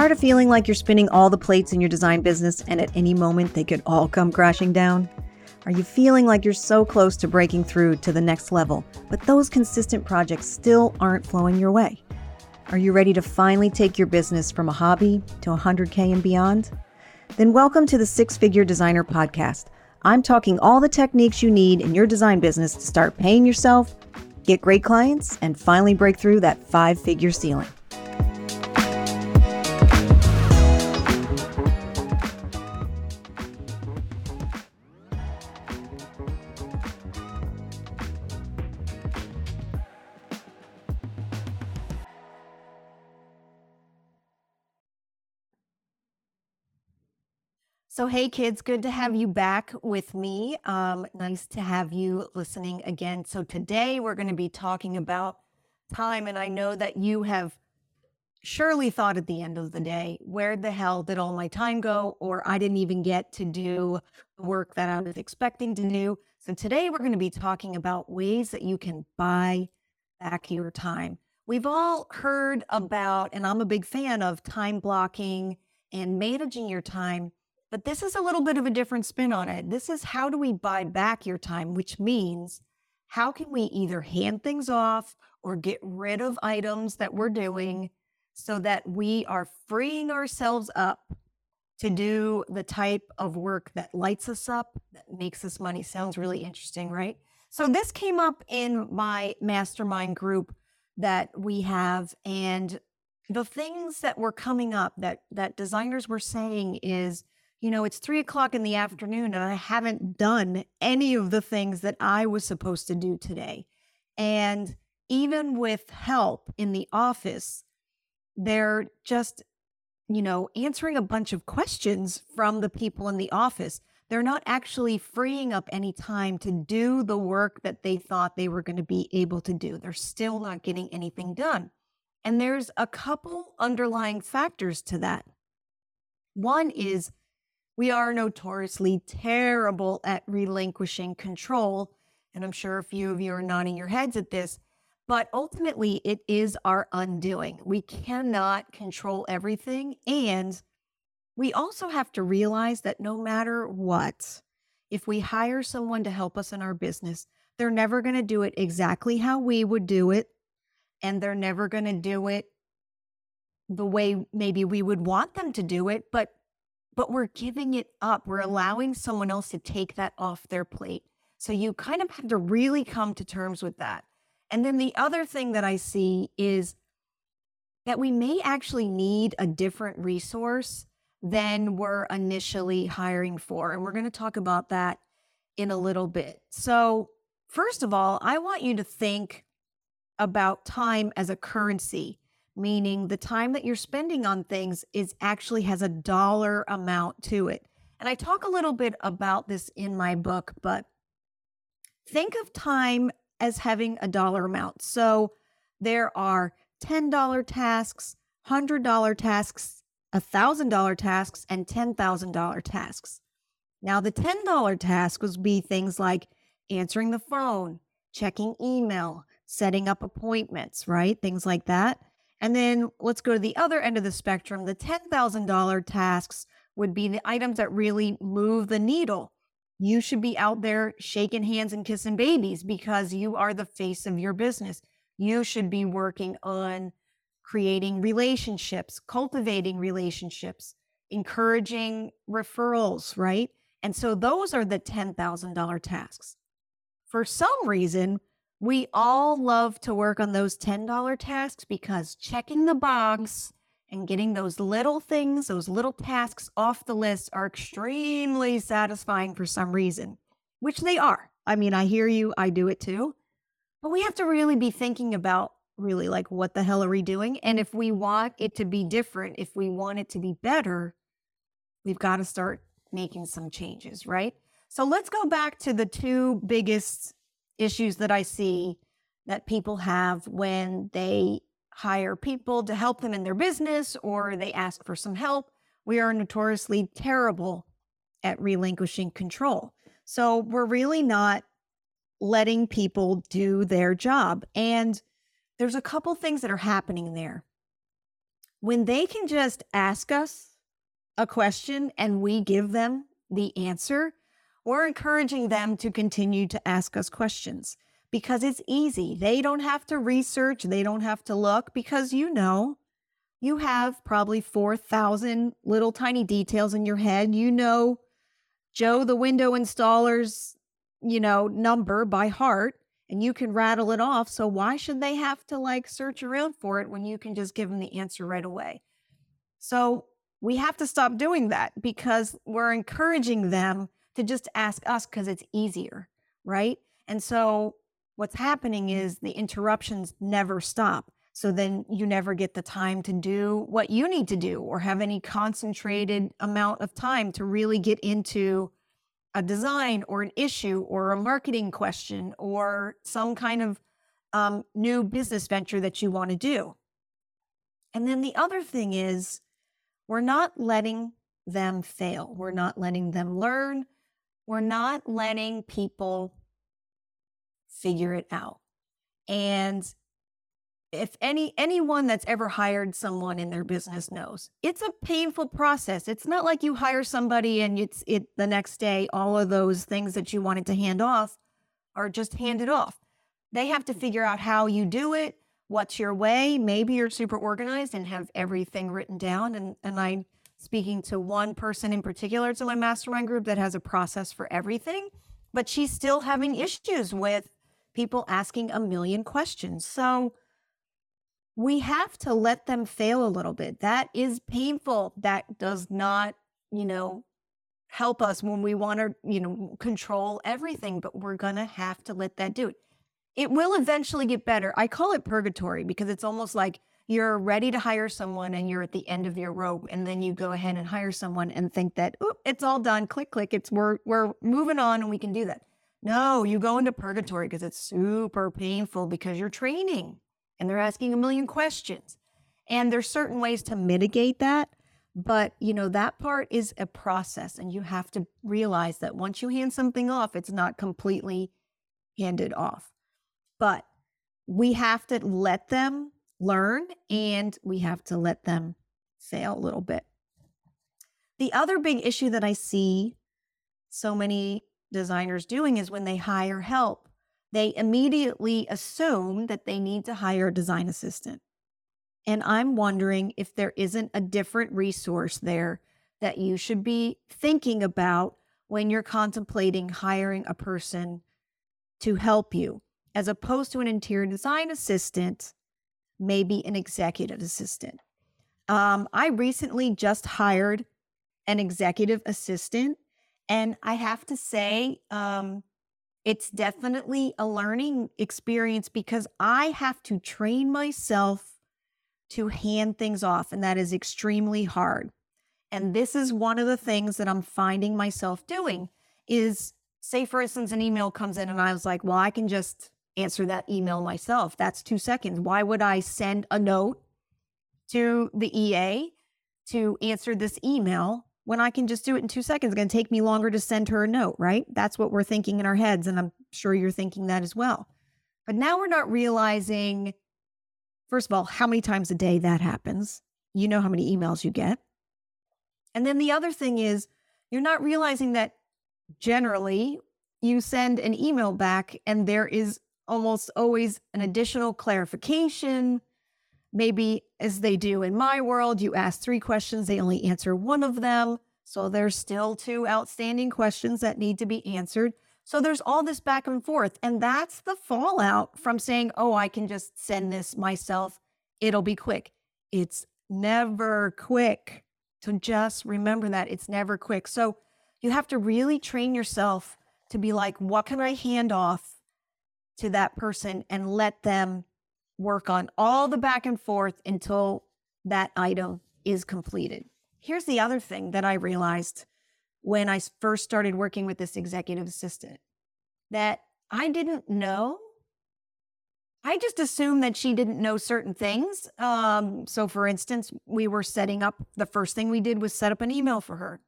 Tired of feeling like you're spinning all the plates in your design business and at any moment they could all come crashing down? Are you feeling like you're so close to breaking through to the next level, but those consistent projects still aren't flowing your way? Are you ready to finally take your business from a hobby to 100K and beyond? Then welcome to the Six Figure Designer Podcast. I'm talking all the techniques you need in your design business to start paying yourself, get great clients, and finally break through that five figure ceiling. So, hey kids, good to have you back with me. Um, nice to have you listening again. So, today we're going to be talking about time. And I know that you have surely thought at the end of the day, where the hell did all my time go? Or I didn't even get to do the work that I was expecting to do. So, today we're going to be talking about ways that you can buy back your time. We've all heard about, and I'm a big fan of time blocking and managing your time but this is a little bit of a different spin on it. This is how do we buy back your time, which means how can we either hand things off or get rid of items that we're doing so that we are freeing ourselves up to do the type of work that lights us up, that makes us money. Sounds really interesting, right? So this came up in my mastermind group that we have and the things that were coming up that that designers were saying is you know, it's three o'clock in the afternoon and I haven't done any of the things that I was supposed to do today. And even with help in the office, they're just, you know, answering a bunch of questions from the people in the office. They're not actually freeing up any time to do the work that they thought they were going to be able to do. They're still not getting anything done. And there's a couple underlying factors to that. One is we are notoriously terrible at relinquishing control. And I'm sure a few of you are nodding your heads at this, but ultimately it is our undoing. We cannot control everything. And we also have to realize that no matter what, if we hire someone to help us in our business, they're never going to do it exactly how we would do it. And they're never going to do it the way maybe we would want them to do it. But but we're giving it up. We're mm-hmm. allowing someone else to take that off their plate. So you kind of have to really come to terms with that. And then the other thing that I see is that we may actually need a different resource than we're initially hiring for. And we're going to talk about that in a little bit. So, first of all, I want you to think about time as a currency meaning the time that you're spending on things is actually has a dollar amount to it. And I talk a little bit about this in my book, but think of time as having a dollar amount. So there are $10 tasks, $100 tasks, $1,000 tasks, and $10,000 tasks. Now, the $10 task would be things like answering the phone, checking email, setting up appointments, right? Things like that. And then let's go to the other end of the spectrum. The $10,000 tasks would be the items that really move the needle. You should be out there shaking hands and kissing babies because you are the face of your business. You should be working on creating relationships, cultivating relationships, encouraging referrals, right? And so those are the $10,000 tasks. For some reason, we all love to work on those $10 tasks because checking the box and getting those little things, those little tasks off the list are extremely satisfying for some reason, which they are. I mean, I hear you, I do it too. But we have to really be thinking about really like what the hell are we doing? And if we want it to be different, if we want it to be better, we've got to start making some changes, right? So let's go back to the two biggest issues that I see that people have when they hire people to help them in their business or they ask for some help. We are notoriously terrible at relinquishing control. So we're really not letting people do their job. And there's a couple things that are happening there. when they can just ask us a question and we give them the answer, we're encouraging them to continue to ask us questions because it's easy. They don't have to research, they don't have to look because you know you have probably 4,000 little tiny details in your head. You know Joe the window installer's, you know, number by heart and you can rattle it off. So why should they have to like search around for it when you can just give them the answer right away? So we have to stop doing that because we're encouraging them to just ask us because it's easier, right? And so what's happening is the interruptions never stop. So then you never get the time to do what you need to do or have any concentrated amount of time to really get into a design or an issue or a marketing question or some kind of um, new business venture that you want to do. And then the other thing is, we're not letting them fail. We're not letting them learn. We're not letting people figure it out. And if any anyone that's ever hired someone in their business knows it's a painful process. It's not like you hire somebody and it's it the next day all of those things that you wanted to hand off are just handed off. They have to figure out how you do it what's your way. Maybe you're super organized and have everything written down. And and i'm speaking to one person in particular to my mastermind group that has a process for everything but she's still having issues with people asking a million questions so we have to let them fail a little bit. That is painful. That does not, you know, help us when we want to, you know, control everything, but we're going to have to let that do it. It will eventually get better. I call it purgatory because it's almost like you're ready to hire someone and you're at the end of your rope and then you go ahead and hire someone and think that, "Oop, it's all done. Click click. It's we're we're moving on and we can do that." No, you go into purgatory because it's super painful because you're training and they're asking a million questions. And there's certain ways to mitigate that. But, you know, that part is a process. And you have to realize that once you hand something off, it's not completely handed off. But we have to let them learn and we have to let them fail a little bit. The other big issue that I see so many designers doing is when they hire help, they immediately assume that they need to hire a design assistant. And I'm wondering if there isn't a different resource there that you should be thinking about when you're contemplating hiring a person to help you, as opposed to an interior design assistant, maybe an executive assistant. Um, I recently just hired an executive assistant, and I have to say, um, it's definitely a learning experience because I have to train myself to hand things off, and that is extremely hard. And this is one of the things that I'm finding myself doing is say for instance an email comes in and I was like, "Well, I can just answer that email myself. That's 2 seconds. Why would I send a note to the EA to answer this email when I can just do it in two seconds. It's going to take me longer to send her a note, right? That's what we're thinking in our heads. And I'm sure you're thinking that as well. But now we're not realizing, first of all, how many times a day that happens. You know how many emails you get. And then the other thing is, you're not realizing that generally you send an email back and there is almost always an additional clarification, Maybe, as they do in my world, you ask three questions, they only answer one of them. So there's still two outstanding questions that need to be answered. So there's all this back and forth. And that's the fallout from saying, oh, I can just send this myself. It'll be quick. It's never quick. So just remember that it's never quick. So you have to really train yourself to be like, what can I hand off to that person and let them work on all the back and forth until that item is completed. Here's the other thing that I realized when I first started working with this executive assistant that I didn't know. I just assumed that she didn't know certain things. Um, so, for instance, we were setting up, the first thing we did was set up an email for her.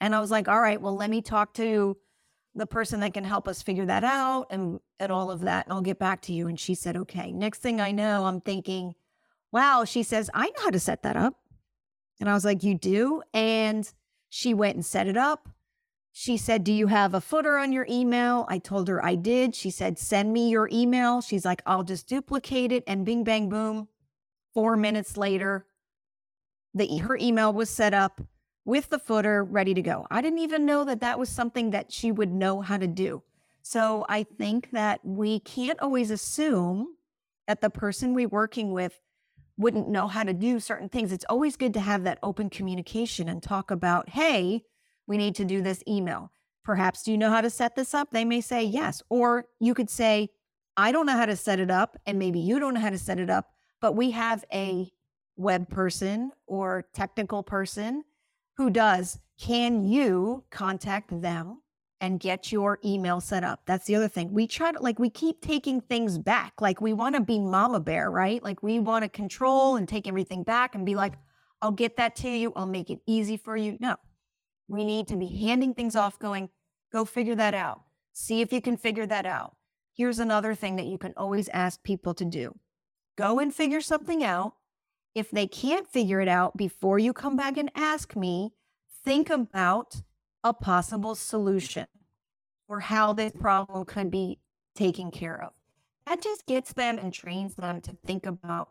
And I was like, all right, well, let me talk to the person that can help us figure that out and and all of that and I'll get back to you and she said okay next thing I know I'm thinking wow, she says, I know how to set that up. And I was like, you do? And she went and set it up. She said, Do you have a footer on your email? I told her I did. She said, Send me your email. She's like, I'll just duplicate it. And bing, bang, boom. Four minutes later, the, her email was set up with the footer ready to go. I didn't even know that that was something that she would know how to do. So I think that we can't always assume that the person we're working with wouldn't know how to do certain things. It's always good to have that open communication and talk about, hey, we need to do this email. Perhaps do you know how to set this up? They may say yes. Or you could say, I don't know how to set it up, and maybe you don't know how to set it up, but we have a web person or technical person who does. Can you contact them and get your email set up. That's the other thing. We try to like we keep taking things back. Like we want to be mama bear, right? Like we want to control and take everything back and be like, I'll get that to you. I'll make it easy for you. No. We need to be handing things off going, go figure that out. See if you can figure that out. Here's another thing that you can always ask people to do. Go and figure something out. If they can't figure it out before you come back and ask me, think about a possible solution or how this problem could be taken care of. That just gets them and trains them to think about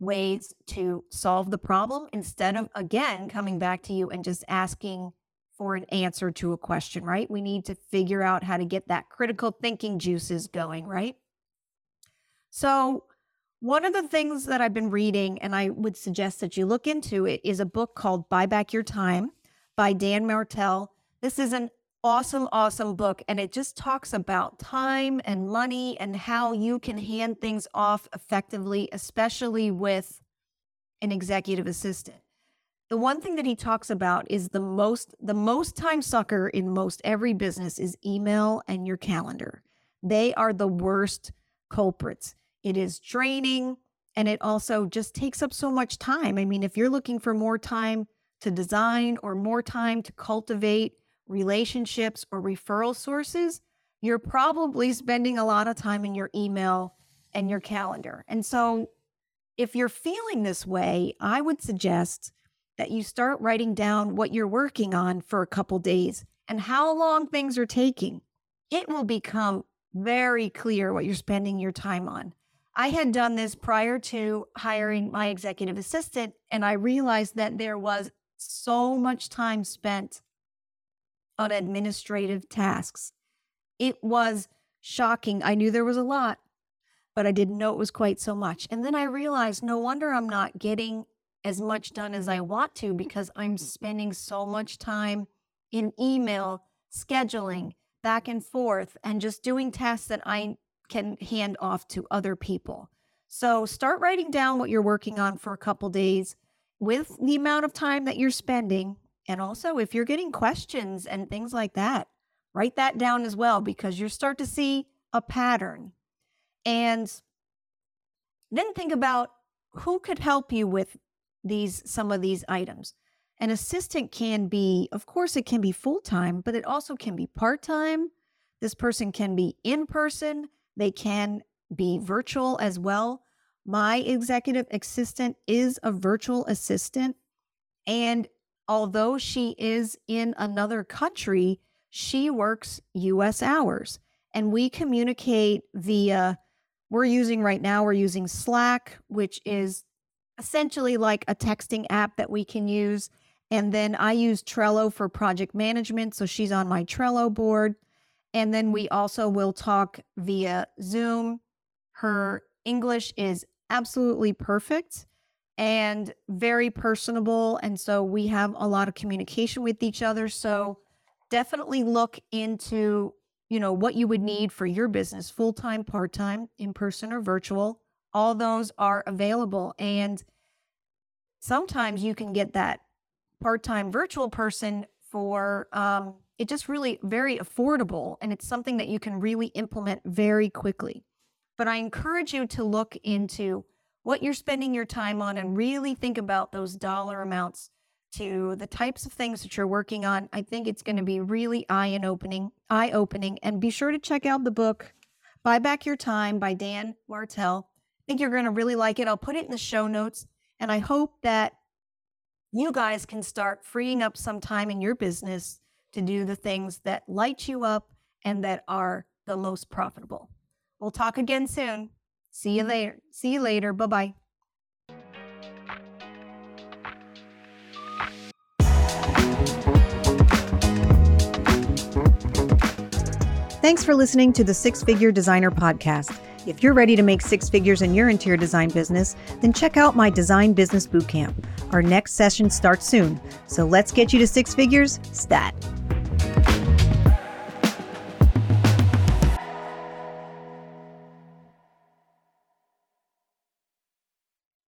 ways to solve the problem instead of, again, coming back to you and just asking for an answer to a question, right? We need to figure out how to get that critical thinking juices going, right? So, one of the things that I've been reading, and I would suggest that you look into it, is a book called Buy Back Your Time by Dan Martell. This is an awesome, awesome book. And it just talks about time and money and how you can hand things off effectively, especially with an executive assistant. The one thing that he talks about is the most the most time sucker in most every business is email and your calendar. They are the worst culprits. It is draining and it also just takes up so much time. I mean, if you're looking for more time to design or more time to cultivate relationships, or referral sources, you're probably spending a lot of time in your email and your calendar. And so, if you're feeling this way, I would suggest that you start writing down what you're working on for a couple days and how long things are taking. It will become very clear what you're spending your time on. I had done this prior to hiring my executive assistant, and I realized that there was so much time spent on administrative tasks. It was shocking. I knew there was a lot, but I didn't know it was quite so much. And then I realized no wonder I'm not getting as much done as I want to because I'm spending so much time in email, scheduling back and forth, and just doing tasks that I can hand off to other people. So start writing down what you're working on for a couple days with the amount of time that you're spending and also, if you're getting questions and things like that, write that down as well because you start to see a pattern. And then think about who could help you with these some of these items. An assistant can be, of course, it can be full time, but it also can be part time. This person can be in person, they can be virtual as well. My executive assistant is a virtual assistant, and although she is in another country, she works US hours and we communicate via we're using right now we're using Slack, which is essentially like a texting app that we can use. And then I use Trello for project management, so she's on my Trello board. And then we also will talk via Zoom. Her English is absolutely perfect and very personable. And so we have a lot of communication with each other. So definitely look into, you know, what you would need for your business, full time, part time, in person or virtual. All those are available. And sometimes you can get that part time virtual person for, um, it just really very affordable. And it's something that you can really implement very quickly. But I encourage you to look into what you're spending your time on and really think about those dollar amounts to the types of things that you're working on. I think it's going to be really eye opening, eye opening. And be sure to check out the book Buy Back Your Time by Dan Martell. I think you're going to really like it. I'll put it in the show notes. And I hope that you guys can start freeing up some time in your business to do the things that light you up and that are the most profitable. We'll talk again soon. See you mm-hmm. later. See you later. Bye bye. Thanks for listening to the Six Figure Designer Podcast. If you're ready to make six figures in your interior design business, then check out my Design Business Bootcamp. Our next session starts soon, so let's get you to six figures stat.